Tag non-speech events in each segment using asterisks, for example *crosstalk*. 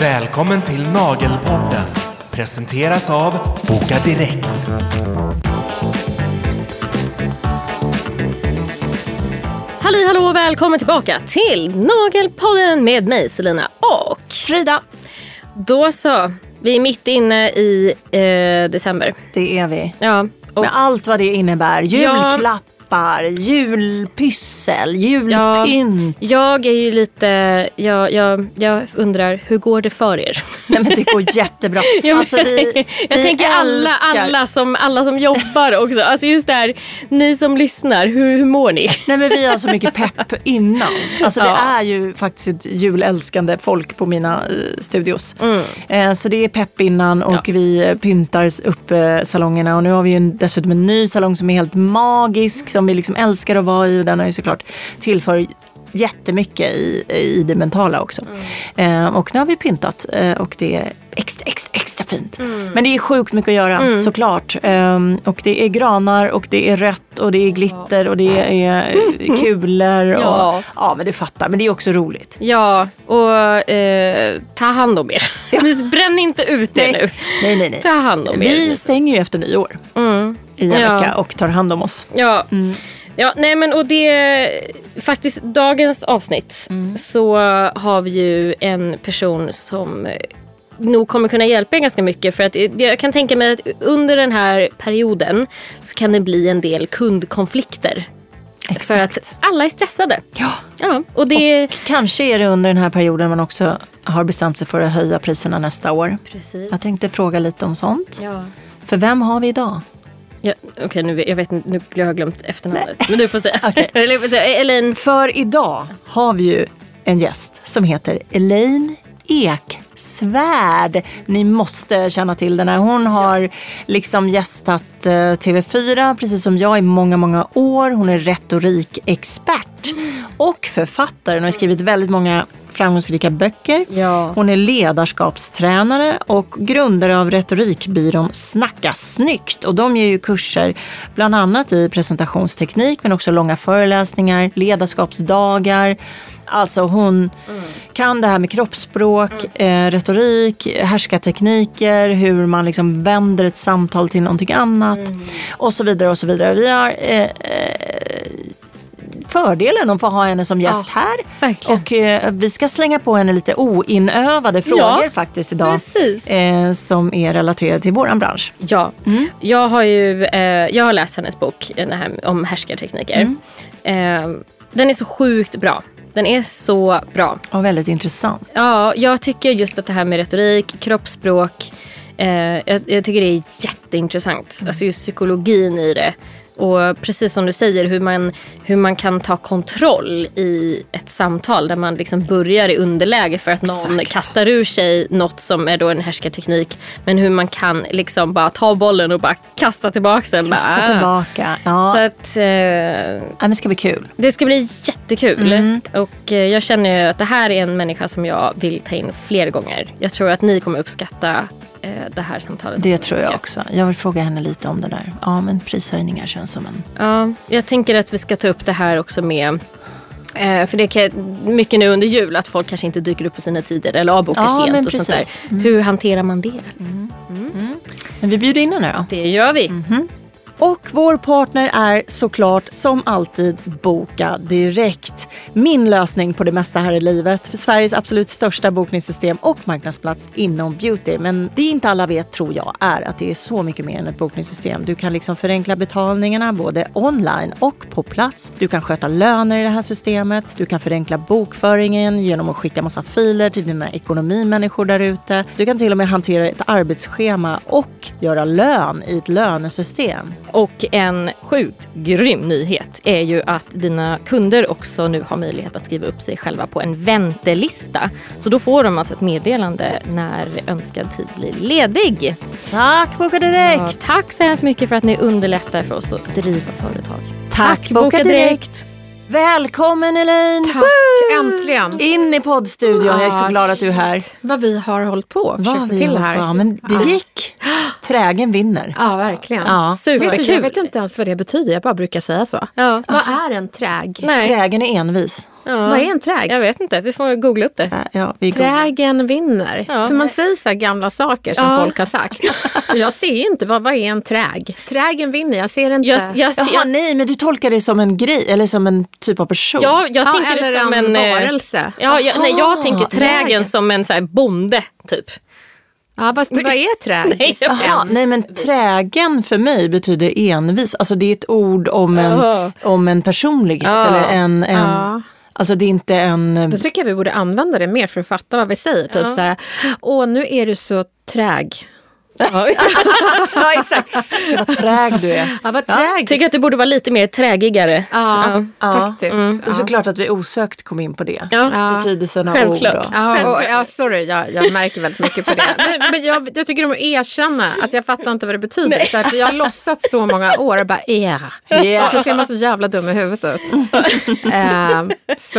Välkommen till Nagelpodden. Presenteras av Boka Direkt. Halli hallå och välkommen tillbaka till Nagelpodden med mig Selina och Frida. då så. Vi är mitt inne i eh, december. Det är vi. Ja, och, Med allt vad det innebär. Julklappar, julpyssel, julpynt. jag är ju lite, jag, jag, jag undrar hur går det för er? Nej men det går jättebra. *laughs* Ja, alltså, jag vi, tänker, jag vi tänker alla, alla, som, alla som jobbar också. Alltså just det här, ni som lyssnar, hur, hur mår ni? Nej men vi har så mycket pepp innan. Alltså det Ja. är ju faktiskt ett julälskande folk på mina eh, studios. Mm. Eh, så det är pepp innan och vi eh, pyntar upp eh, salongerna. Och nu har vi ju dessutom en ny salong som är helt magisk, som vi liksom älskar att vara i. Och den har ju såklart tillför jättemycket i, i det mentala också. Mm. Eh, och nu har vi pyntat eh, och det är extra, extra, extra fint. Mm. Men det är sjukt mycket att göra såklart. Um, och det är granar och det är rött och det är glitter och det är eh, *laughs* kulor. Och, Ja. ja. men du fattar. Men det är också roligt. Ja, och eh, ta hand om er. *laughs* Bränn inte ut er nu. nej, nej. nej. Ta hand om er. Vi stänger ju efter nyår Mm. i en Ja. vecka och tar hand om oss. Ja. Ja, nej men och det faktiskt dagens avsnitt så har vi ju en person som nog kommer kunna hjälpa er ganska mycket för att eh, jag kan tänka mig att under den här perioden så kan det bli en del kundkonflikter. För att alla är stressade. Ja. Ja, och det... Kanske är det under den här perioden man också har bestämt sig för att höja priserna nästa år. Precis. Jag tänkte fråga lite om sånt. Ja. För vem har vi idag? Ja, Okej, nu, vet- jag vet nu har jag glömt efternamnet. Men du får säga. *laughs* Säga, Elin. För idag har vi ju en gäst som heter Elaine Eksvärd. Ni måste känna till den här. Hon har liksom gästat eh, TV4 precis som jag i många, många år. Hon är retorikexpert och författare. Hon har skrivit väldigt många framgångsrika böcker. Ja. Hon är ledarskapstränare och grundare av retorikbyrån Snacka snyggt. Och de ger ju kurser bland annat i presentationsteknik men också långa föreläsningar, ledarskapsdagar. Alltså hon kan det här med kroppsspråk, eh, retorik, härskartekniker, hur man liksom vänder ett samtal till någonting annat och så vidare och så vidare. Vi har eh, eh, fördelen att få ha henne som gäst Ja, här. verkligen. Och eh, vi ska slänga på henne lite oinövade frågor faktiskt idag. Eh, som är relaterade till våran bransch. Ja, jag har ju eh, jag har läst hennes bok här, om härskartekniker. Eh, den är så sjukt bra. Den är så bra. Och väldigt intressant. Ja, jag tycker just att det här med retorik, kroppsspråk, eh, jag, jag tycker det är jätteintressant. Alltså just psykologin i det. Och precis som du säger, hur man, hur man kan ta kontroll i ett samtal där man liksom börjar i underläge för att någon Exakt. kastar ur sig något som är då en härskarteknik. Men hur man kan liksom bara ta bollen och bara kasta tillbaka den. Kasta bara, ah. tillbaka. Ja. Så att, eh, Ja, det ska bli kul. det ska bli jättekul. Och eh, jag känner ju att det här är en människa som jag vill ta in fler gånger. Jag tror att ni kommer uppskatta det här samtalet. Det tror jag också. Jag vill fråga henne lite om det där. Ja, men prishöjningar känns som en... Ja, jag tänker att vi ska ta upp det här också med Eh, för det kan mycket nu under jul att folk kanske inte dyker upp på sina tider eller avbokar Ja, sent och sånt där. Mm. Hur hanterar man det? Men vi bjuder in henne då. Det gör vi. Och vår partner är såklart som alltid Boka Direkt. Min lösning på det mesta här i livet. För Sveriges absolut största bokningssystem och marknadsplats inom beauty. Men det inte alla vet tror jag är att det är så mycket mer än ett bokningssystem. Du kan liksom förenkla betalningarna både online och på plats. Du kan sköta löner i det här systemet. Du kan förenkla bokföringen genom att skicka massa filer till dina ekonomimänniskor där ute. Du kan till och med hantera ett arbetsschema och göra lön i ett lönesystem. Och en sjukt grym nyhet är ju att dina kunder också nu har möjlighet att skriva upp sig själva på en väntelista. Så då får de alltså ett meddelande när önskad tid blir ledig. Tack Boka Direkt! Ja, tack så hemskt mycket för att ni underlättar för oss att driva företag. Tack, Boka Direkt. Välkommen Elaine! Tack, äntligen. In i poddstudion. Jag är så Ah, glad att du är här. Vad vi har hållit på och försökt få till det här. Ja, men det gick. Trägen vinner. Ja, verkligen. Ja. Du, jag Superkul. vet inte ens vad det betyder, jag bara brukar säga så. Ja. Vad är en träg? Nej, Trägen är envis. Ja. Vad är en träg? Jag vet inte, vi får googla upp det. Äh, Ja, vi googlar. Trägen vinner. Ja. För man säger så här gamla saker som Ja. folk har sagt. *laughs* Jag ser inte, vad, vad är en träg? Trägen vinner, jag ser inte. Jag, jag, Jaha, jag, nej, men du tolkar det som en grej eller som en typ av person. ja, jag ja, tänker eller det som en, en... eh, varelse. Ja, jag, nej, jag tänker trägen trägen. som en så här bonde, typ. Ja, fast vad är träg? *laughs* Nej, Jaha, nej men trägen för mig betyder envis. Alltså det är ett ord om en, Ja. om en personlighet. Ja. Eller en, en, Ja. Alltså det är inte en... Då tycker jag vi borde använda det mer för att fatta vad vi säger. Typ så här, åh nu är du så träg. Ja. *laughs* exakt. Gud, vad träg du är. Ja, vad träg. Tycker att du borde vara lite mer trägigare. Ja, Ja. faktiskt. Mm. Det är såklart att vi osökt kom in på det. Ja. Betydelsen av Självklart. ord. Och, Ja, och, ja, sorry, jag, jag märker väldigt mycket på det. *laughs* Men, men jag, jag tycker om att erkänna att jag fattar inte vad det betyder. För att jag har låtsats så många år och bara yeah. Yeah. Och så ser man så jävla dum i huvudet ut. *laughs* Ehm, så,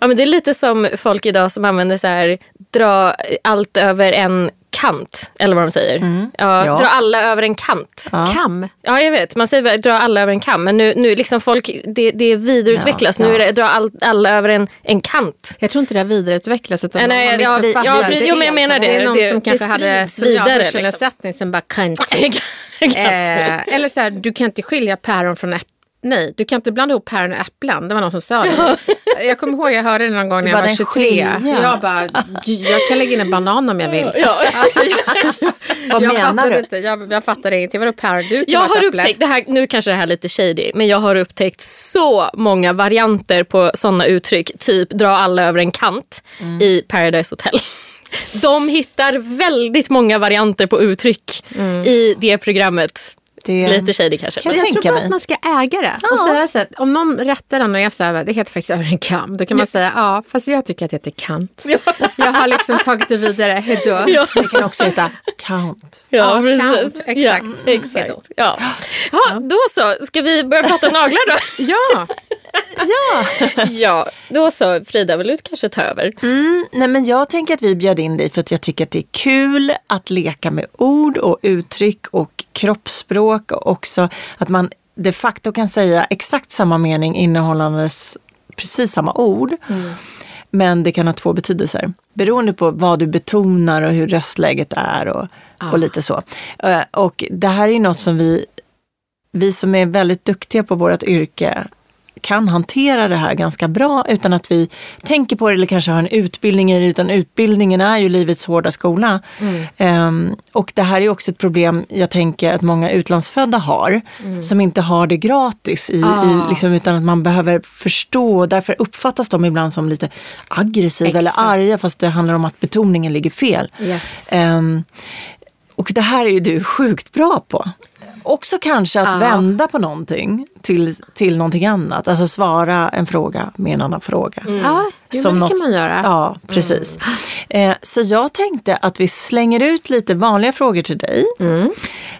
Ja, men det är lite som folk idag som använder så här, dra allt över en kant. Eller vad de säger. Ja, Ja. Dra alla över en kant. Ja. kam. jag vet. Man säger dra alla över en kam. Men nu, nu liksom folk, det, det vidareutvecklas. Ja, Nu ja. är det dra all, alla över en, en kant. Jag tror inte det har vidareutvecklats. Utan Nej, har ja, missuppfattat ja, det precis. Jo, men jag menar det. Det är någon Det- som det kanske hade hörselnedsättning liksom. som bara *laughs* kant. Eh, eller så här, du kan inte skilja päron från äpplen. Nej, du kan inte blanda ihop päron och äpplen. Det var någon som sa det. *laughs* Jag kommer ihåg jag hörde det någon gång när jag var en 23. skilja. Jag bara, jag kan lägga in en banan om jag vill. Ja. Alltså, jag, *laughs* Vad jag menar du? Inte, jag, jag fattade ingenting. Vadå päron? Du Jag har upptäckt, det här, nu kanske det här är lite shady, men jag har upptäckt så många varianter på sådana uttryck. Typ dra alla över en kant Mm. i Paradise Hotel. De hittar väldigt många varianter på uttryck Mm. i det programmet. Det, Lite shady kanske. Kan Jag tänka tror bara mig. att man ska äga det. Och säga så här, om någon rättar den och så här, det heter faktiskt över en kam. Då kan man säga, ja fast jag tycker att det heter kant. Jag har liksom tagit det vidare, hejdå. Ja. Det kan också heta count. Ja, precis. count. Exakt. Ja, exakt. Ja. Ja, då så. Ska vi börja prata naglar då? Ja, *laughs* Ja. ja, då så. Frida, vill du kanske ta över? Mm, nej men jag tänker att vi bjöd in dig för att jag tycker att det är kul att leka med ord och uttryck och kroppsspråk och också att man de facto kan säga exakt samma mening innehållandes precis samma ord. Men det kan ha två betydelser beroende på vad du betonar och hur röstläget är och, och lite så. Eh, Och det här är något som vi, vi som är väldigt duktiga på vårt yrke kan hantera det här ganska bra utan att vi tänker på det eller kanske har en utbildning i det. Utan utbildningen är ju livets hårda skola. Ehm, och det här är också ett problem jag tänker att många utlandsfödda har. Som inte har det gratis. I, i, liksom, utan att man behöver förstå. Därför uppfattas de ibland som lite aggressiva eller arga fast det handlar om att betoningen ligger fel. yes. Ehm, och det här är ju du sjukt bra på. Också kanske att Ja. vända på någonting till, till någonting annat. Alltså svara en fråga med en annan fråga. Ja, jo, men det kan man göra. Ja, precis. Eh, så jag tänkte att vi slänger ut lite vanliga frågor till dig. Mm.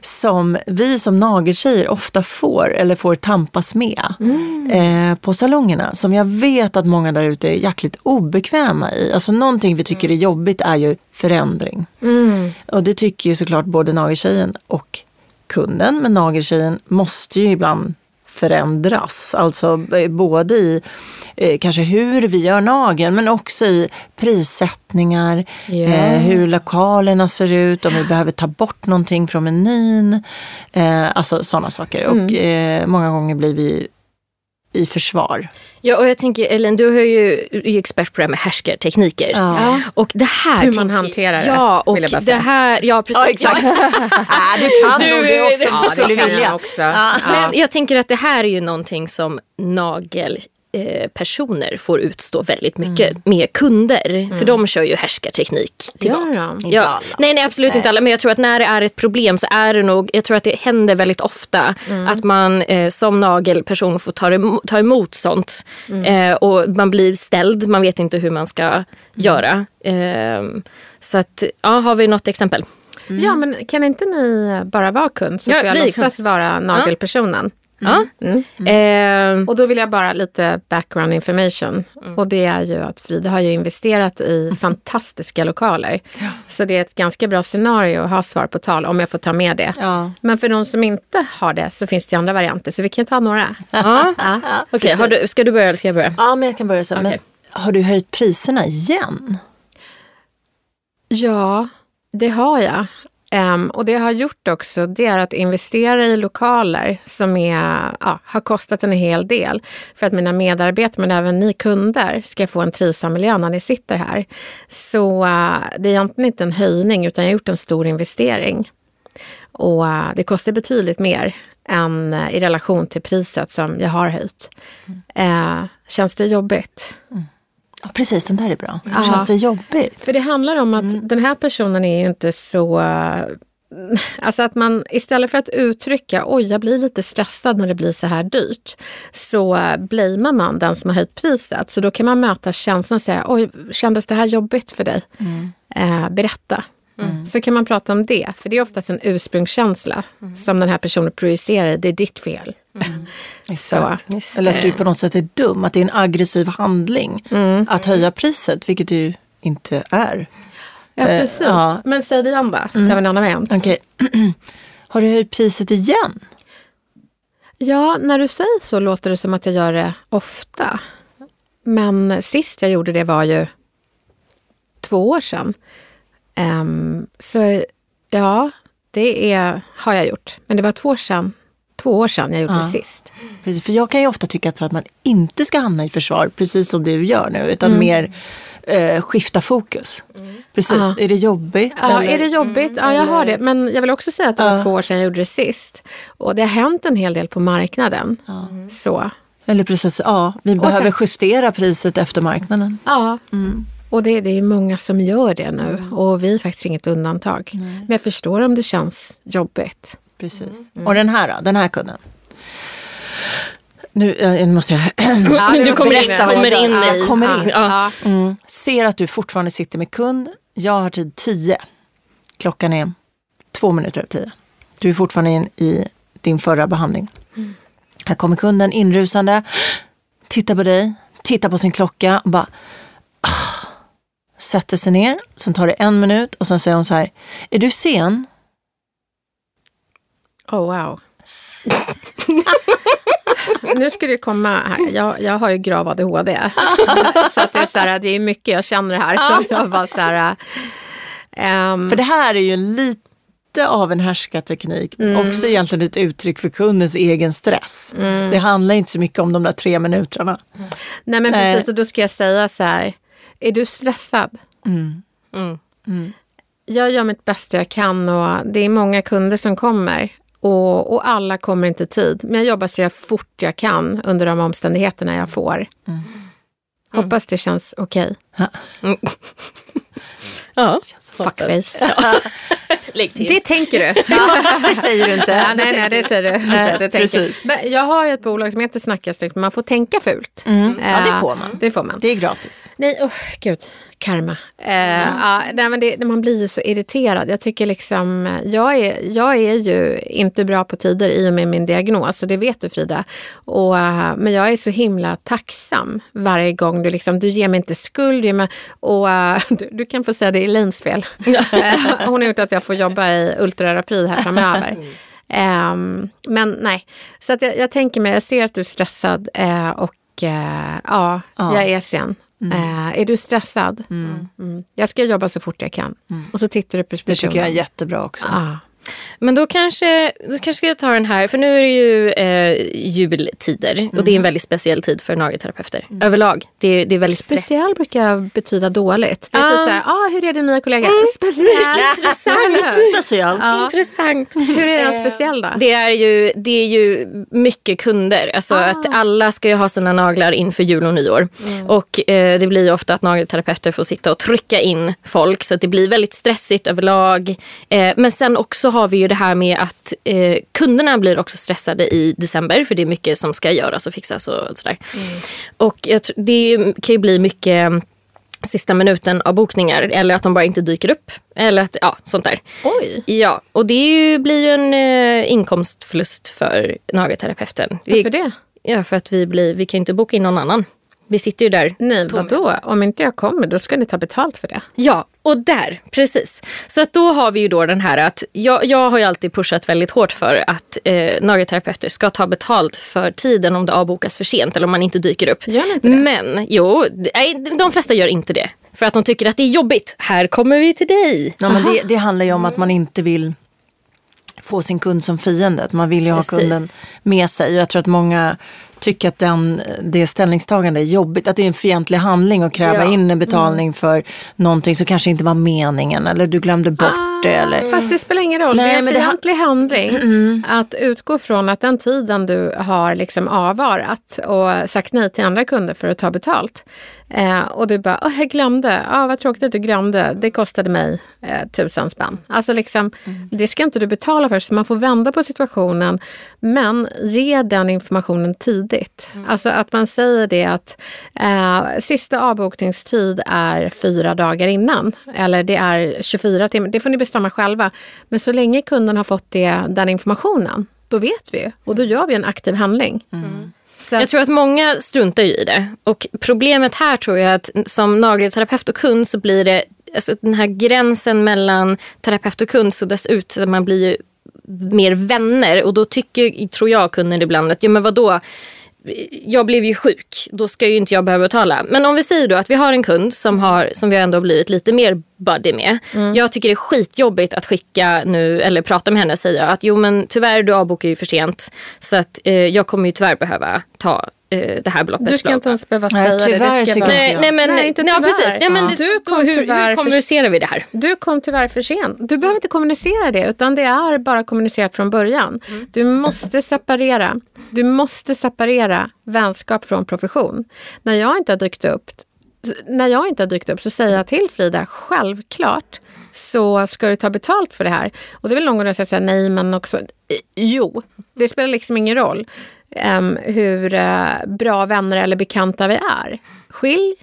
Som vi som nageltjejer ofta får eller får tampas med Mm. eh, på salongerna. Som jag vet att många där ute är jäkligt obekväma i. Alltså någonting vi tycker är jobbigt är ju förändring. Mm. Och det tycker ju såklart både nageltjejen och kunden. Men nageltjejen måste ju ibland förändras. Alltså eh, både i eh, kanske hur vi gör nageln men också i prissättningar, Ja. eh, hur lokalerna ser ut, om vi behöver ta bort någonting från menyn. Eh, alltså sådana saker. Och eh, många gånger blir vi i försvar. Ja, och jag tänker Ellen, du är ju är expert på det här med härskartekniker. Ja. Och det här Hur man hanterar det, Ja, och vill jag bara det säga. här, ja precis. Ja, *laughs* exakt. du kan Du- nog det också. Ja, det kan vilja. jag också. Ja. Men jag tänker att det här är ju någonting som nagel personer får utstå väldigt mycket Mm. med kunder. För de kör ju härskarteknik tillbaka. Gör de? Inte Ja, alla. nej, nej, absolut inte alla. Men jag tror att när det är ett problem så är det nog, jag tror att det händer väldigt ofta att man eh, som nagelperson får ta, emo- ta emot sånt. Eh, och man blir ställd, man vet inte hur man ska göra. Eh, så att, ja, har vi något exempel? Ja, men kan inte ni bara vara kund så Ja, får jag låtsas vara nagelpersonen? Ja. Eh, Och då vill jag bara lite background information. Och det är ju att Frida har ju investerat i *laughs* fantastiska lokaler. Så det är ett ganska bra scenario att ha svar på tal om jag får ta med det. Ja. Men för de som inte har det så finns det ju andra varianter. Så vi kan ta några. ja. *laughs* Okej, du- ska du börja eller ska jag börja? ja, men jag kan börja så. Men har du höjt priserna igen? Ja, det har jag. Ehm, och det jag har gjort också, det är att investera i lokaler som är, ja, har kostat en hel del. För att mina medarbetare, men även ni kunder, ska få en trivsam miljö när ni sitter här. Så eh, det är egentligen inte en höjning, utan jag har gjort en stor investering. Och eh, det kostar betydligt mer än eh, i relation till priset som jag har höjt. Eh, känns det jobbigt? Ja, precis, den där är bra. Ja. Känns det jobbigt? För det handlar om att den här personen är ju inte så... eh, *laughs* Alltså att man istället för att uttrycka oj, jag blir lite stressad när det blir så här dyrt, så eh, blamear man den som har höjt priset. Så då kan man möta känslan och säga oj, kändes det här jobbigt för dig? Eh, berätta. Så kan man prata om det, för det är oftast en ursprungskänsla som den här personen projicerar, det är ditt fel. Så. Just Eller att du på något sätt är dum, att det är en aggressiv handling att höja priset, vilket det ju inte är. Ja, Eh, precis. ja. Men säg det igen då, så tar vi en annan variant. Okej. *clears throat* Har du höjt priset igen? Ja, när du säger så låter det som att jag gör det ofta. Men sist jag gjorde det var ju två år sedan. Ehm, så ja, det är, har jag gjort. Men det var två år sedan, två år sedan jag gjorde det sist. Precis, för jag kan ju ofta tycka att, så att man inte ska hamna i försvar, precis som du gör nu, utan mer eh, skifta fokus. Precis, Ja. är det jobbigt? Ja, eller? är det jobbigt? Ja, jag har det. Men jag vill också säga att det var Ja. två år sedan jag gjorde det sist. Och det har hänt en hel del på marknaden. Så, Eller precis, ja, vi behöver sen- justera priset efter marknaden. ja. Och det, det är många som gör det nu. Och vi är faktiskt inget undantag. Men jag förstår om det känns jobbigt. Precis. Och den här då, den här kunden. Nu eh, nu måste jag *clears throat* Ja, du måste kommer, in, kommer in. Jag kommer in. Ja. mm, ser att du fortfarande sitter med kund. Jag har tid 10. Klockan är två minuter över tio. Du är fortfarande in i din förra behandling. Här kommer kunden inrusande, tittar på dig, tittar på sin klocka och bara ah, sätter sig ner. Sen tar det en minut och sen säger hon så här, är du sen? Oh, wow. *laughs* nu ska det komma här. Jag, jag har ju grav ADHD. så att det, är så här, det är mycket jag känner här. Så jag bara så här... ehm, För det här är ju lite av en härskarteknik, men också egentligen ett uttryck för kundens egen stress. Det handlar inte så mycket om de där tre minuterna. nej men nej. precis, och då ska jag säga så här. Är du stressad? Mm. Jag gör mitt bästa jag kan och det är många kunder som kommer. Och, och alla kommer inte i tid. Men jag jobbar så jag fort jag kan under de omständigheterna jag får. Hoppas det känns okej. Ja. Fuckface. *laughs* Till. Det tänker du. det säger du inte. Ja, *laughs* nej, nej, det säger du inte. Det precis. Men jag har ju ett bolag som heter Snacka snyggt, men man får tänka fult. Mm. Ja, det Eh, får man. Det får man. Det är gratis. Nej, oh, gud. Karma. Eh, ja, nej, men det, man blir ju så irriterad. Jag tycker liksom, jag är, jag är ju inte bra på tider i och med min diagnos och det vet du Frida. Och, eh, men jag är så himla tacksam varje gång du liksom, du ger mig inte skuld. mig- Och eh, *laughs* du, du kan få säga det är Elaines fel. *laughs* Eh, Hon har gjort att jag får jobba i ultrarapid här framöver. Ehm, men nej, så att jag, jag tänker mig, jag ser att du är stressad eh, och eh, ja, Ja. jag är sen. Eh, är du stressad? Mm. Jag ska jobba så fort jag kan. Och så tittar du på Det tycker jag är jättebra också. Ah. Men då kanske, då kanske ska jag ta den här, för nu är det ju eh, jultider och det är en väldigt speciell tid för nagelterapeuter överlag. Det, är- det är väldigt stress. Speciell brukar betyda dåligt. Det är Ah. typ såhär, ah, hur är din nya kollega? Speciell. *laughs* Intressant. Speciellt. Ja. Intressant. Hur är den speciell då? Det är, ju, det är ju mycket kunder. Alltså att alla ska ju ha sina naglar inför jul och nyår. Och eh, det blir ju ofta att nagelterapeuter får sitta och trycka in folk. Så att det blir väldigt stressigt överlag. Eh, men sen också har vi ju det här med att eh, kunderna blir också stressade i december. För det är mycket som ska göras och fixas och sådär. Och jag, tr- det kan ju bli mycket sista minuten av bokningar eller att de bara inte dyker upp. Eller att, ja, sånt där. Oj, Ja, och det ju, blir ju en eh, inkomstförlust för nagelterapeuten. Vi- varför det? Ja, för att vi, blir, vi kan ju inte boka in någon annan. Vi sitter ju där. Nej, vadå? Om inte jag kommer, då ska ni ta betalt för det. Ja, och där, precis. Så att då har vi ju då den här att jag, jag har ju alltid pushat väldigt hårt för att eh, nagelterapeuter ska ta betalt för tiden om det avbokas för sent eller om man inte dyker upp. Gör inte det? Men jo, nej, de flesta gör inte det. För att de tycker att det är jobbigt. Här kommer vi till dig. Ja, men det, det handlar ju om att man inte vill få sin kund som fiende. Att Man vill ju ha Precis. kunden med sig. Jag tror att många tycker att den, det ställningstagandet är jobbigt. Att det är en fientlig handling att kräva Ja. Mm. in en betalning för någonting som kanske inte var meningen. Eller du glömde bort det. Eller, Fast det spelar ingen roll. Nej, det är en men det ha- fientlig handling att utgå från att den tiden du har liksom avvarat och sagt nej till andra kunder för att ta betalt. Eh, och du bara, Åh, jag glömde, ah, vad tråkigt att du glömde, det kostade mig eh, tusen spänn. Alltså liksom, det ska inte du betala för, så man får vända på situationen. Men ge den informationen tidigt. Alltså att man säger det att eh, sista avbokningstid är fyra dagar innan. Eller det är 24 timmar, det får ni bestämma själva. Men så länge kunden har fått det, den informationen, då vet vi. Och då gör vi en aktiv handling. Så Jag tror att många struntar ju i det. Och problemet här tror jag att som nagelterapeut och kund så blir det, alltså den här gränsen mellan terapeut och kund suddas ut. Så man blir ju mer vänner och då tycker, tror jag kunden ibland att, ja men vadå, jag blev ju sjuk, då ska ju inte jag behöva betala. Men om vi säger då att vi har en kund som, har, som vi ändå har blivit lite mer buddy med. Jag tycker det är skitjobbigt att skicka nu eller prata med henne och säga att jo men tyvärr du avbokar ju för sent så att eh, jag kommer ju tyvärr behöva ta det här beloppet. du ska inte ens behöva Nej, säga det. det. tyvärr ska Nej, nej, men, Nej, inte ja, tyvärr. precis. Ja, men Ja. du, kom hur, tyvärr hur kommunicerar vi det här? Du kom tyvärr för sent. Du behöver inte kommunicera det, utan det är bara kommunicerat från början. Du måste separera. Du måste separera vänskap från profession. När jag inte har dykt upp, när jag inte har dykt upp så säger jag till Frida, självklart så ska du ta betalt för det här. Och det är väl någon som säger nej men också, jo, det spelar liksom ingen roll um, hur uh, bra vänner eller bekanta vi är. Skilj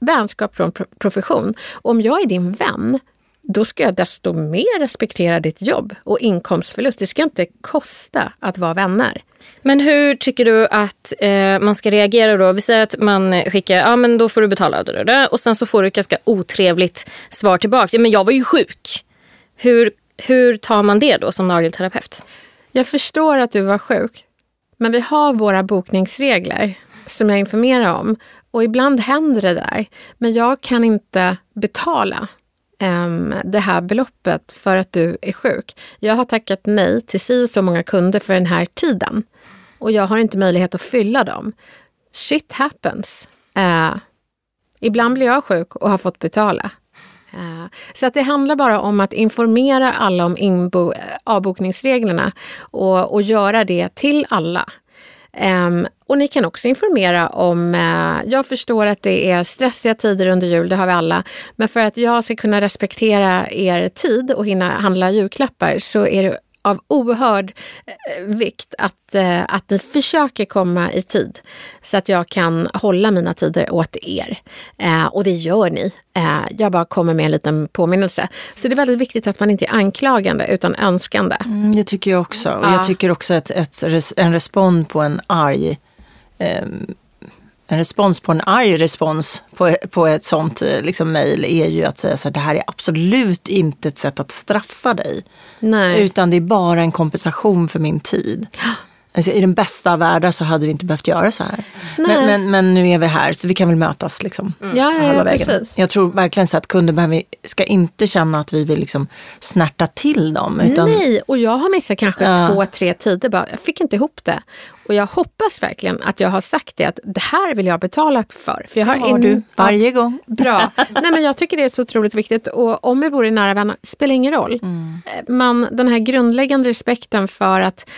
vänskap från pro- profession. Om jag är din vän, då ska jag desto mer respektera ditt jobb och inkomstförlust. Det ska inte kosta att vara vänner. Men hur tycker du att eh, man ska reagera då? Vi säger att man skickar, ja men då får du betala. Och sen så får du ett ganska otrevligt svar tillbaka. Ja, men jag var ju sjuk. Hur, hur tar man det då som nagelterapeut? Jag förstår att du var sjuk, men vi har våra bokningsregler som jag informerar om. Och ibland händer det där. Men jag kan inte betala Ehm, det här beloppet för att du är sjuk. Jag har tackat nej till si och så många kunder för den här tiden. Och jag har inte möjlighet att fylla dem. Shit happens. Uh, ibland blir jag sjuk och har fått betala. Uh, Så att det handlar bara om att informera alla om inbo- eh, avbokningsreglerna och, och göra det till alla. Ehm, och ni kan också informera om, eh, jag förstår att det är stressiga tider under jul, det har vi alla, men för att jag ska kunna respektera er tid och hinna handla julklappar så är det av oerhörd eh, vikt att, eh, att ni försöker komma i tid så att jag kan hålla mina tider åt er. Eh, och det gör ni. Eh, jag bara kommer med en liten påminnelse. Så det är väldigt viktigt att man inte är anklagande utan önskande. Mm, det tycker jag också. Och Ja. jag tycker också att ett, en respons på en arg ehm, en respons på en arg respons på, på ett sånt eh, liksom, mejl är ju att säga så här, det här är absolut inte ett sätt att straffa dig. Nej. Utan det är bara en kompensation för min tid. *gasps* Alltså, I den bästa av världar så hade vi inte behövt göra så här. Men, men, men nu är vi här så vi kan väl mötas liksom, Ja, ja, halva ja, vägen. precis. Jag tror verkligen så att kunder behöver, ska inte känna att vi vill liksom snärta till dem. Utan, Nej, och jag har missat kanske Ja. två, tre tider. Bara, jag fick inte ihop det. Och jag hoppas verkligen att jag har sagt det, att det här vill jag betala för. För jag har, har in- du varje gång. *laughs* Bra. Nej, men jag tycker det är så otroligt viktigt. Och om vi vore nära vänner, spelar ingen roll. Mm. Men den här grundläggande respekten för att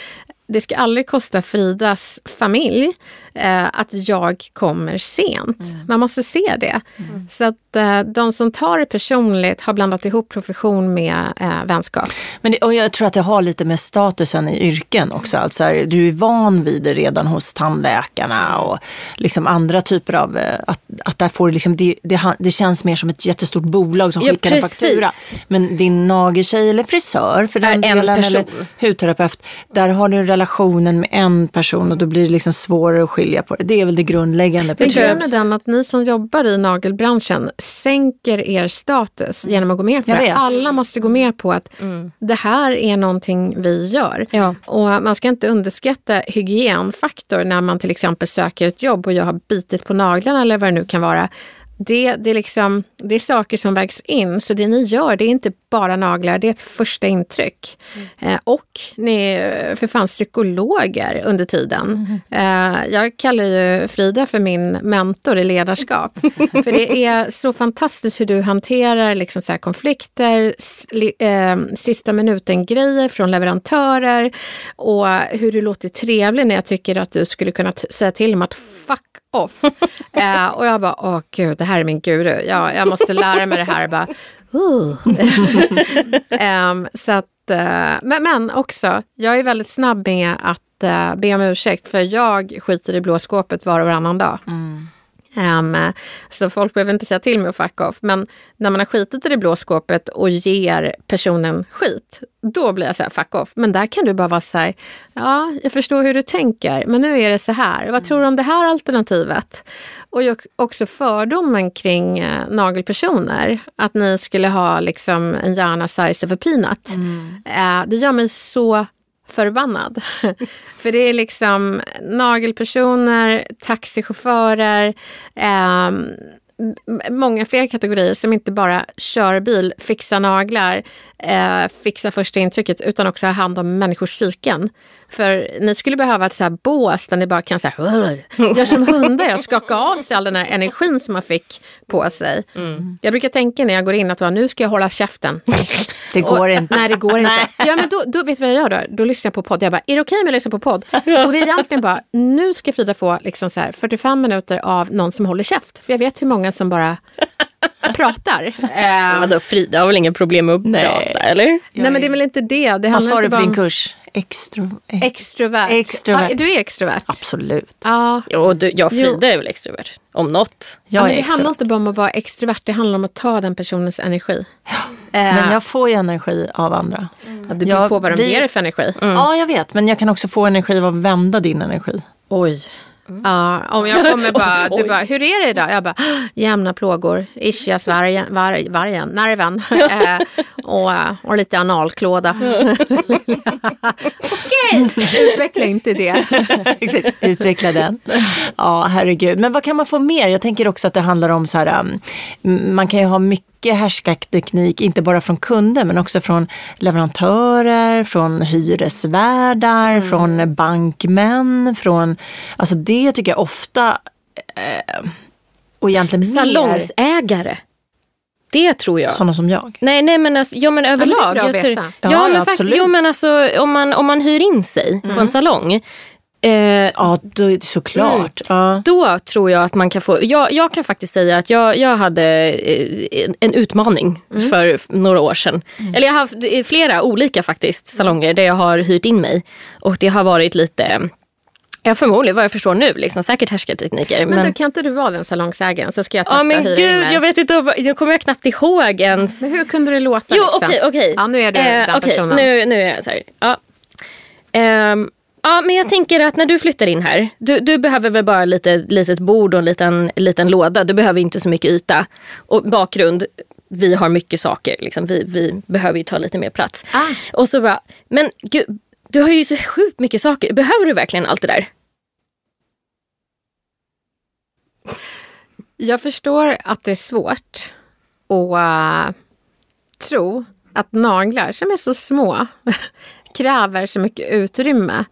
det ska aldrig kosta Fridas familj eh, att jag kommer sent. Man måste se det. Så att eh, de som tar det personligt har blandat ihop profession med eh, vänskap. Men det, och jag tror att det har lite med statusen i yrken också. Alltså du är van vid det redan hos tandläkarna och liksom andra typer av... eh, Att, att där får liksom, det, det, det känns mer som ett jättestort bolag som Ja, skickar en precis. faktura. Men din nageltjej eller frisör för den Är en delen, eller hudterapeut, där har du relationen med en person och då blir det liksom svårare att skilja på det. Det är väl det grundläggande. Tror jag. grejen är den att ni som jobbar i nagelbranschen sänker er status genom att gå med på Jag det. vet. Alla måste gå med på att det här är någonting vi gör. Ja. Och man ska inte underskatta hygienfaktor när man till exempel söker ett jobb och jag har bitit på naglarna eller vad det nu kan vara. Det, det, är liksom, det är saker som vägs in, så det ni gör det är inte bara naglar, det är ett första intryck. Eh, och ni är för fan psykologer under tiden. Eh, jag kallar ju Frida för min mentor i ledarskap. *laughs* för det är så fantastiskt hur du hanterar liksom så konflikter, li- eh, sista minuten-grejer från leverantörer och hur du låter trevlig när jag tycker att du skulle kunna säga till dem att fuck off. eh, och jag bara, åh gud, det här är min guru. Jag, jag måste lära mig det här. Bara, uh. *laughs* Så att, eh, men, men också, jag är väldigt snabb med att eh, be om ursäkt för jag skiter i blåskåpet var och varannan dag. Mm. Ehm, så folk behöver inte säga till mig att fuck off. Men när man har skitit i det blå skåpet och ger personen skit, då blir jag så här fuck off. Men där kan du bara vara så här, ja, jag förstår hur du tänker, men nu är det så här. Vad tror du om det här alternativet? Och också fördomen kring eh, nagelpersoner, att ni skulle ha liksom en hjärna size of a peanut. Eh, det gör mig så förbannad. *laughs* För det är liksom nagelpersoner, taxichaufförer, eh, många fler kategorier som inte bara kör bil, fixar naglar, eh, fixar första intrycket utan också har hand om människors psyken. För ni skulle behöva ett så här bås där ni bara kan "Ugh", gör som hundar och skaka av sig all den här energin som man fick på sig. Jag brukar tänka när jag går in att bara, nu ska jag hålla käften. *laughs* Det går och, inte. Nej, det går inte. Ja, men då, då vet du vad jag gör då? Då lyssnar jag på podd. Jag bara, är det okej om jag lyssnar på podd? Och det är egentligen bara, nu ska Frida få liksom så här 45 minuter av någon som håller käft. För jag vet hur många som bara *laughs* pratar. Vadå, Frida har väl inga problem med att Nej. prata, eller? nej, men det är väl inte det. Det Vad sa du på din kurs? Extro... ex- extrovert. Extrovert. Ja, du är extrovert. Absolut. Ja. Jo, du, jag. Frida är väl extrovert. Om något. Jag Ja, men det handlar inte bara om att vara extrovert, det handlar om att ta den personens energi. Eh, Men jag får ju energi av andra. ja, det beror på vad de vi- ger dig för energi. Ja, jag vet. Men jag kan också få energi av att vända din energi. Oj. Ja, om jag kommer *laughs* bara, du bara, hur är det idag? Jag bara, jämna plågor, ischias vargen, var, vargen nerven *laughs* eh, och, och lite analklåda. *laughs* Okej, utveckla inte det. Utveckla den. Ja, herregud. Men vad kan man få mer? Jag tänker också att det handlar om så här, um, man kan ju ha mycket härskarteknik, inte bara från kunder men också från leverantörer, från hyresvärdar, från bankmän, från, alltså det tycker jag ofta, eh, och egentligen Salongsägare. Det tror jag. sådana som jag. Nej, nej men, alltså, ja, men överlag. bra att jag tror- ja, Ja, men ja, fakt- absolut. jo, men alltså, om, man, om man hyr in sig på en salong. Eh, Ja, då, såklart. Ja. då tror jag att man kan få... Jag, jag kan faktiskt säga att jag, jag hade eh, en- en utmaning för några år sedan. Eller jag har haft flera olika faktiskt salonger där jag har hyrt in mig. Och det har varit lite... Ja, förmodligen vad jag förstår nu, liksom, säkert härskartekniker. Men, Men, då kan inte du vara den salongsägaren så ska jag testa ja, men hyra in gud, mig. jag vet inte, nu kommer jag knappt ihåg ens. Men hur kunde det låta? Jo, liksom? okej, okej. Ja, nu är du Eh, den okej, personen. Nu, nu är jag så här. Ja. Ehm, ja, men jag tänker att när du flyttar in här, du, du behöver väl bara lite litet bord och en liten, liten låda. Du behöver inte så mycket yta. Och bakgrund, vi har mycket saker. Liksom. Vi, vi behöver ju ta lite mer plats. Ah. Och så bara, men gud, du har ju så sjukt mycket saker. Behöver du verkligen allt det där? Jag förstår att det är svårt att äh, tro att naglar som är så små kräver så mycket utrymme.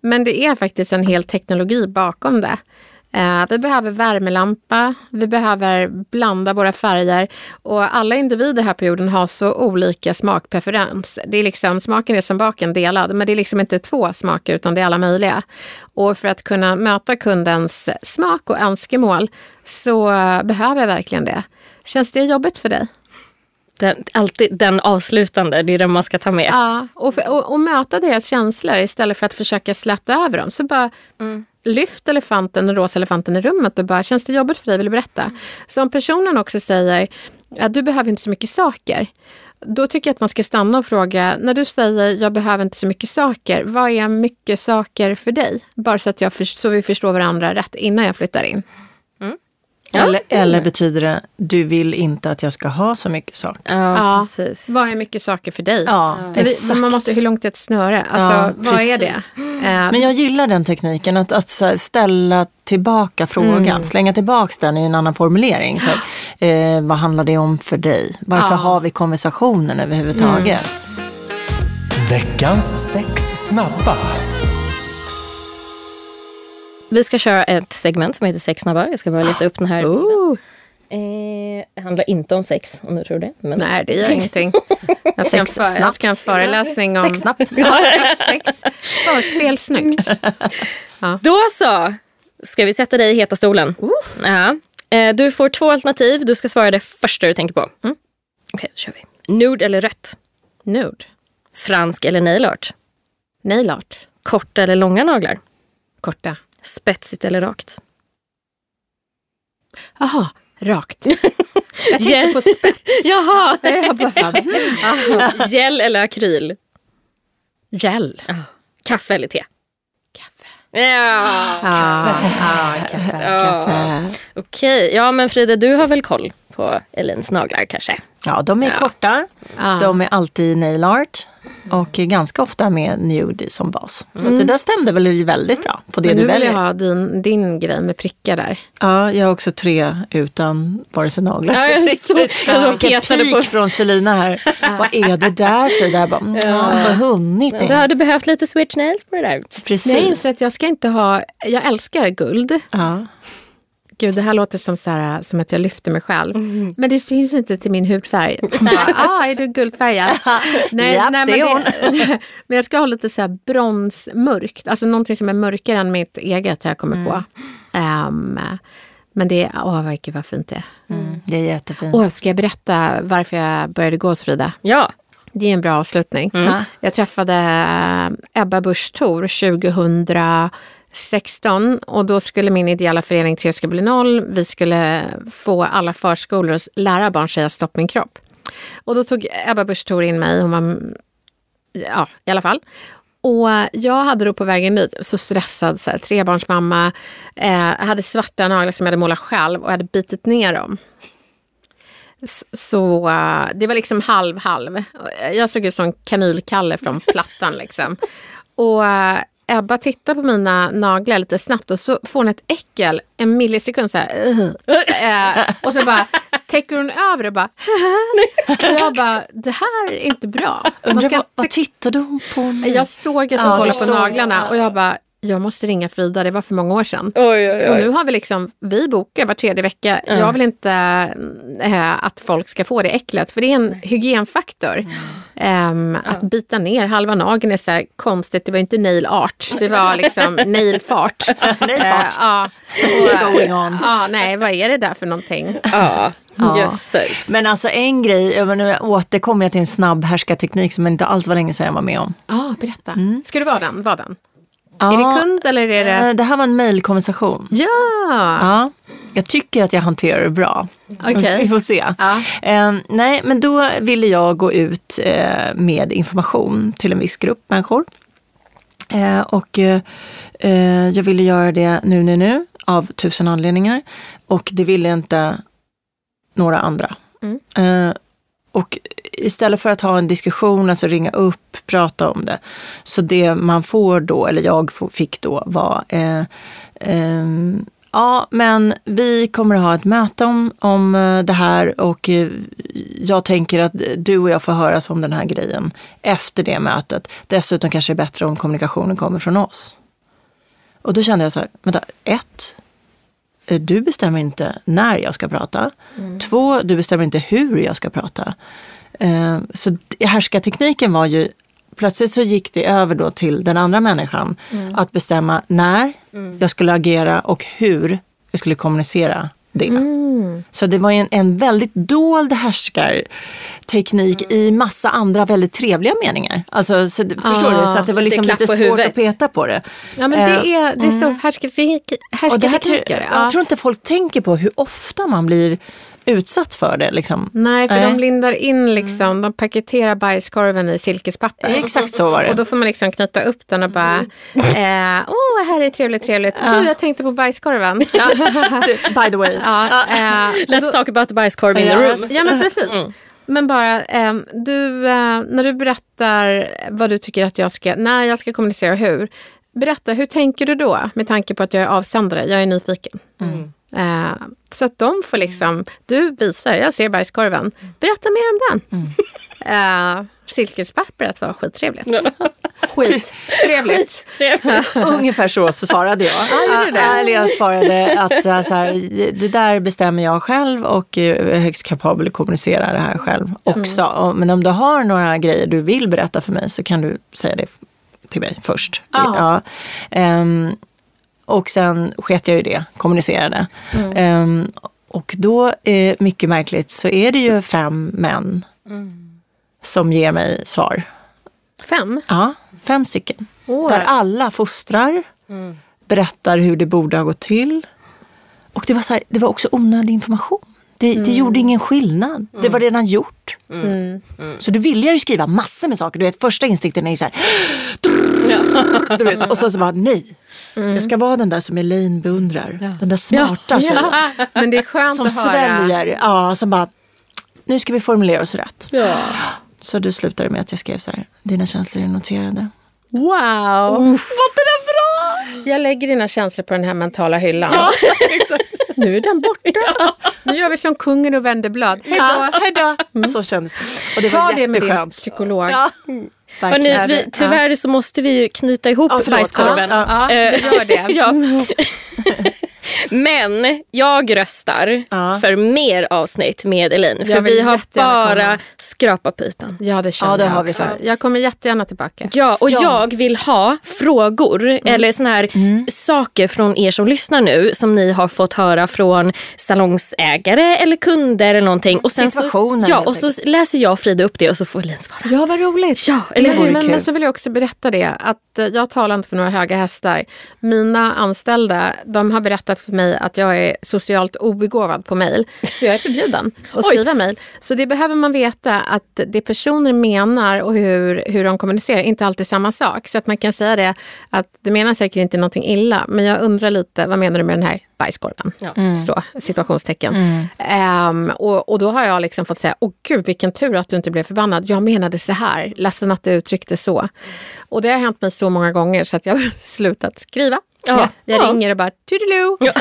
Men det är faktiskt en hel teknologi bakom det. Eh, vi behöver värmelampa, vi behöver blanda våra färger och alla individer här på jorden har så olika smakpreferens. Det är liksom, smaken är som baken delad, men det är liksom inte två smaker utan det är alla möjliga. Och för att kunna möta kundens smak och önskemål så behöver jag verkligen det. Känns det jobbigt för dig? Den, alltid den avslutande, det är den man ska ta med. Ja, och, för, och, och möta deras känslor istället för att försöka släta över dem. Så bara lyft elefanten, den rosa elefanten i rummet och bara, känns det jobbigt för dig? Vill du berätta? Så om personen också säger, ja, du behöver inte så mycket saker. Då tycker jag att man ska stanna och fråga, när du säger jag behöver inte så mycket saker, vad är mycket saker för dig? Bara så att jag för, så vi förstår varandra rätt innan jag flyttar in. Eller, eller betyder det, du vill inte att jag ska ha så mycket saker? Ja, Ja, precis. Vad är mycket saker för dig? Ja, vi, exakt. men man måste, hur långt är ett snöre? Alltså, Ja, vad är det? Eh, Men jag gillar den tekniken, att, att ställa tillbaka frågan, slänga tillbaka den i en annan formulering. Så eh, vad handlar det om för dig? Varför Ja. har vi konversationen överhuvudtaget? Veckans sex snabba. Vi ska köra ett segment som heter Sex snabbar. Jag ska bara leta upp den här. oh, Eh, det handlar inte om sex, om du tror det. Men... nej, det gör ingenting. *laughs* Jag ska, en, Sex för, jag ska en föreläsning om Sex snabbt. *laughs* Ja, sex. Förspel snyggt. *laughs* Då så! Ska vi sätta dig i heta stolen? Ja. Eh, du får två alternativ. Du ska svara det första du tänker på. Mm. Okej, då kör vi. Nude eller rött? Nude. Fransk eller nail art? Nail art. Korta eller långa naglar? Korta. Spetsigt eller rakt? Jaha, rakt. *laughs* Jag tänkte på spets. Jaha! Jag bara, fan. Gel eller akryl? Gel. Kaffe eller te? Kaffe. Ja. Ja, ja, kaffe. Ja. Okej, ja men Frida du har väl koll på Elins naglar kanske? Ja, de är korta, Ja. de är alltid nail art och ganska ofta med nude som bas. Så att det där stämde väl väldigt bra på det Men du nu vill väljer. jag ha din, din grej med prickar där. Ja, jag har också tre utan vare sig naglar. Ja, jag såg- jag Vilken petade pik på- från Selina här. Vad är det där Frida? Jag bara, mm, ja. Vad hunnit Du det. hade behövt lite switch nails på det där. Precis. Jag inser att jag ska inte ha, jag älskar guld. Ja. Gud, det här låter som, så här, som att jag lyfter mig själv. Men det syns inte till min hudfärg. *laughs* Bara, ah, är du guldfärgad? *laughs* nej, Japp, nej, är men, det, *laughs* men jag ska ha lite så här bronsmörkt. Alltså någonting som är mörkare än mitt eget har jag kommit på. Ehm, men det, åh vad, gud vad fint det är. Mm, det är jättefint. Åh, ska jag berätta varför jag började gå hos Frida? Ja. Det är en bra avslutning. Ja. Jag träffade eh, Ebba Busch Thor 16 och då skulle min ideella förening Tre ska bli noll, vi skulle få alla förskolor att lära barn säga stopp min kropp. Och då tog Ebba Busch Thor in mig, hon var, ja i alla fall. Och jag hade då på vägen dit, så stressad, så här, trebarnsmamma, eh, hade svarta naglar som jag hade målat själv och jag hade bitit ner dem. Så eh, det var liksom halv-halv. Jag såg ut som kanylkalle från plattan. liksom. Och eh, Ebba tittar på mina naglar lite snabbt och så får hon ett äckel en millisekund. Så här, eh, och så bara täcker hon över och bara... *laughs* och jag bara, det här är inte bra. Man ska vad, vad tittade hon på nu? jag såg att hon Ja, kollade på naglarna och jag bara, jag måste ringa Frida, det var för många år sedan. Oj, oj, Och nu har vi liksom, vi bokar var tredje vecka. Jag vill inte äh, att folk ska få det äcklet, för det är en hygienfaktor. Ehm, Att bita ner halva nageln är så här konstigt, det var inte nail art, det var liksom *laughs* nail fart. *laughs* Nail Eh, fart. ja. Och, Going on. Ja, nej, vad är det där för någonting? Ja, Ja. jösses. Men alltså en grej, jag nu återkommer jag till en snabb härskarteknik som inte alls var länge sedan jag var med om. Ja, berätta. Ska du vara den? Var den? Ja, Är det kund eller är det... eh, Det här var en mejlkonversation. Ja! Ja, jag tycker att jag hanterar det bra. Okej. Vi får se. Ja. Eh, nej, men då ville jag gå ut eh, med information till en viss grupp människor. Eh, och eh, eh, jag ville göra det nu, nu, nu av tusen anledningar. Och det ville inte några andra. Mm. Och istället för att ha en diskussion, alltså ringa upp, prata om det. Så det man får då, eller jag fick då, var eh, eh, Ja, men vi kommer att ha ett möte om, om eh, det här och eh, jag tänker att du och jag får höras om den här grejen efter det mötet. Dessutom kanske det är bättre om kommunikationen kommer från oss. Och då kände jag så här, vänta, ett, du bestämmer inte när jag ska prata. Två, du bestämmer inte hur jag ska prata. Eh, så härskartekniken var ju, plötsligt så gick det över då till den andra människan. Att bestämma när jag skulle agera och hur jag skulle kommunicera det. Så det var en, en väldigt dold härskarteknik i massa andra väldigt trevliga meningar. Alltså, så, det- förstår du? Så att det var lite liksom lite svårt huvudet. att peta på det. Ja, men det är, det är så härskarteknik- Och det här, tror- härskartekniker. jag Ja. tror inte folk tänker på hur ofta man blir utsatt för det. Liksom. Nej, för Nej. de lindar in liksom, de paketerar bajskorven i silkespapper. Exakt så var det. Och då får man liksom knyta upp den och bara, eh, åh, här är trevligt, trevligt. Du, jag tänkte på bajskorven. Ja, Du, By the way. eh, och Let's då- talk about the bajskorv in the room. Ja, men precis. Men bara, ehm, du, eh, när du berättar vad du tycker att jag ska, när jag ska kommunicera och hur. Berätta, hur tänker du då? Med tanke på att jag är avsändare, jag är nyfiken. Eh, så att de får liksom, du visar, jag ser bajskorven. Berätta mer om den. *laughs* Eh, silkespappret var skittrevligt. *laughs* Skittrevligt. Trevligt. *laughs* Ungefär så svarade jag. Eller jag svarade att så här, så här, det där bestämmer jag själv och är högst kapabel att kommunicera det här själv också. Och- Men om du har några grejer du vill berätta för mig så kan du säga det till mig först. Ja. Ja. Ehm, och sen sket jag i det, kommunicerade. Ehm, och då, eh, mycket märkligt, så är det ju fem män som ger mig svar. Fem. Ja, fem stycken. Åh. Där alla fostrar, berättar hur det borde ha gått till. Och det var, så här, det var också onödig information. Det, det gjorde ingen skillnad. Det var redan gjort. Så då ville jag ju skriva massor med saker. Du vet, första instinkten är ju så här... *gasps* Du vet, och sen så bara nej. Jag ska vara den där som Elaine beundrar. Den där smarta tjejen. Men det är skönt Som att höra. sväljer. Ja, som bara, nu ska vi formulera oss rätt. Ja. Så då slutade det med att jag skrev så här, dina känslor är noterade. Wow! Var inte den bra? Jag lägger dina känslor på den här mentala hyllan. *laughs* Nu är den borta. *laughs* Nu gör vi som kungen och vänder blad. Hej Ja, då. hej då. *laughs* Så kändes det. Och det Ta var det med din psykolog. Ja, Hörrni, verkligen. vi, tyvärr så måste vi knyta ihop Ja, bajskorven. Ja, Ja, vi gör det. *laughs* Ja. Men jag röstar Ja. för mer avsnitt med Elin. För vi har bara komma. skrapat på ytan. Ja, det känner Ja, det jag har vi faktiskt. Jag kommer jättegärna tillbaka. Ja, och Ja. jag vill ha frågor eller såna här saker från er som lyssnar nu som ni har fått höra från salongsägare eller kunder eller någonting. Och sen så, Situationer, ja, och så läser jag och Frida upp det och så får Elin svara. Ja, vad roligt. Ja, eller men, men, men så vill jag också berätta det att eh, jag talar inte för några höga hästar. Mina anställda de har berättat för mig att jag är socialt obegåvad på mejl. Så jag är förbjuden att skriva mejl. Så det behöver man veta att det personer menar och hur, hur de kommunicerar är inte alltid samma sak. Så att man kan säga det att du menar säkert inte någonting illa men jag undrar lite, vad menar du med den här bajskorven? Ja. Så, situationstecken. Ehm, och, och då har jag liksom fått säga, åh gud vilken tur att du inte blev förbannad. Jag menade så här, ledsen att du uttryckte så. Och det har hänt mig så många gånger så att jag har *laughs* slutat skriva. Ja. Jag Ja. ringer och bara toodaloo. *laughs*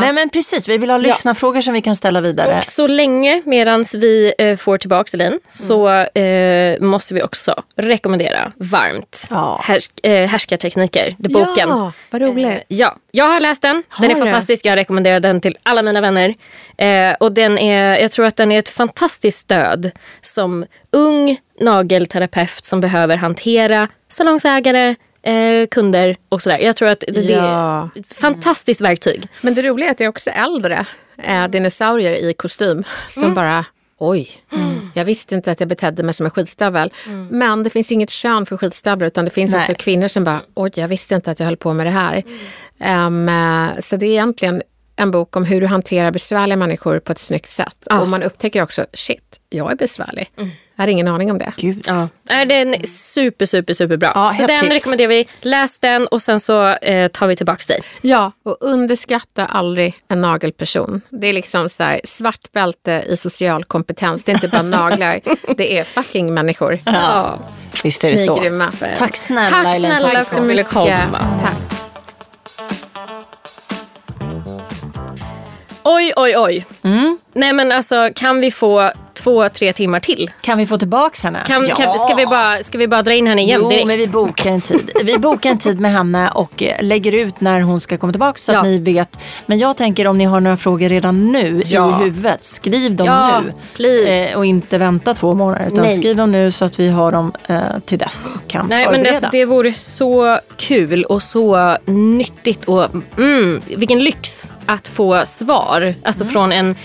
Nej men precis, vi vill ha lyssnarfrågor som vi kan ställa vidare. Och så länge medan vi eh, får tillbaka Elin så eh, måste vi också rekommendera varmt Ja. Härs eh, Härskartekniker, det boken. Ja, vad roligt. Eh, ja, jag har läst den. Den är Har du? fantastisk. Jag rekommenderar den till alla mina vänner. Eh, och den är, jag tror att den är ett fantastiskt stöd som ung nagelterapeut som behöver hantera salongsägare, eh, kunder och sådär. Jag tror att det, det är Ja. ett fantastiskt verktyg. Men det roliga är att det är också äldre eh, dinosaurier i kostym som bara Oj, jag visste inte att jag betedde mig som en skitstövel. Men det finns inget kön för skitstövlar utan det finns Nej. också kvinnor som bara, oj, jag visste inte att jag höll på med det här. Eh, så det är egentligen en bok om hur du hanterar besvärliga människor på ett snyggt sätt. Och man upptäcker också, shit, jag är besvärlig. Jag hade ingen aning om det. Gud. Ja. Är den är super, super, super bra. Ja, så den tips. rekommenderar vi. Läs den och sen så eh, tar vi tillbaka dig. Ja, och underskatta aldrig en nagelperson. Det är liksom så här, svart bälte i social kompetens. Det är inte bara *laughs* naglar, det är fucking människor. Ja. Visst är det Ni är så. grymma. Tack snälla Tack snälla för för att du ville komma. Tack. Oj, oj, oj. Mm. Nej men alltså kan vi få två, tre timmar till. Kan vi få tillbaka henne? Kan, kan, ska, vi bara, ska vi bara dra in henne igen jo, direkt? men vi bokar en tid. Vi bokar en tid med henne och eh, lägger ut när hon ska komma tillbaka så att Ja. ni vet. Men jag tänker om ni har några frågor redan nu Ja. i huvudet, skriv dem Ja, nu. please. Eh, och inte vänta två månader utan Nej. skriv dem nu så att vi har dem eh, till dess och kan Nej, men förbereda. alltså, det vore så kul och så nyttigt och mm, vilken lyx att få svar alltså Mm. från en,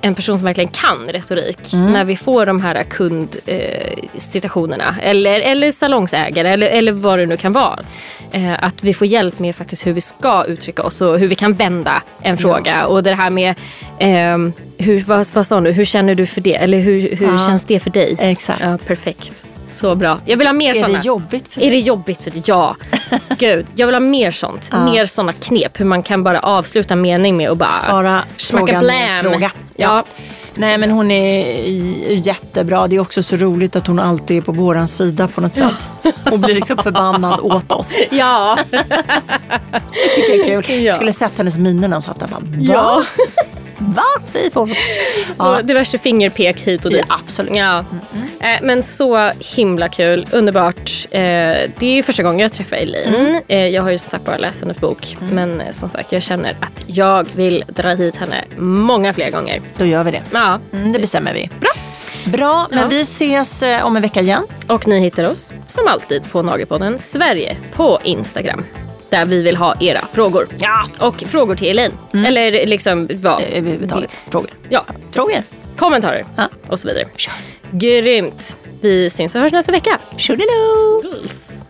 en person som verkligen kan retorik Mm. när vi får de här kundsituationerna eh, eller, eller salongsägare eller, eller vad det nu kan vara. Eh, att vi får hjälp med faktiskt hur vi ska uttrycka oss och hur vi kan vända en fråga. Och det här med, ehm, hur, vad, vad sa du, hur känner du för det? Eller hur, hur Ja. känns det för dig? Exakt. Ja, perfekt. Så bra. Jag vill ha mer Är sådana. det jobbigt för Är dig? det jobbigt för dig? Ja. *laughs* Gud, jag vill ha mer sånt. Mer sådana knep. Hur man kan bara avsluta en mening med och bara Svara frågan med fråga. Ja. Nej men hon är jättebra. Det är också så roligt att hon alltid är på våran sida på något sätt. Hon blir liksom förbannad åt oss. *laughs* Ja. tycker jag är kul. Ja. Skulle sett hennes miner när hon satt där. Bara, ja. Va? Säger folk. Ja. Och diverse fingerpek hit och dit. Ja, absolut. Ja. Eh, Men så himla kul, underbart. Eh, Det är ju första gången jag träffar Elaine. Eh, Jag har ju som sagt bara läst hennes bok. Men eh, som sagt, jag känner att jag vill dra hit henne många fler gånger. Då gör vi det. Ja. Mm, det bestämmer vi. Bra. Bra, men Ja. vi ses om en vecka igen. Och ni hittar oss som alltid på Nagelpodden Sverige på Instagram. Där vi vill ha era frågor. Ja. Och frågor till Elaine. Eller liksom vad? Överhuvudtaget. Frågor. Ja, Frågor. kommentarer Ja. och så vidare. Grymt. Vi syns och hörs nästa vecka. Tjolilu! Puls.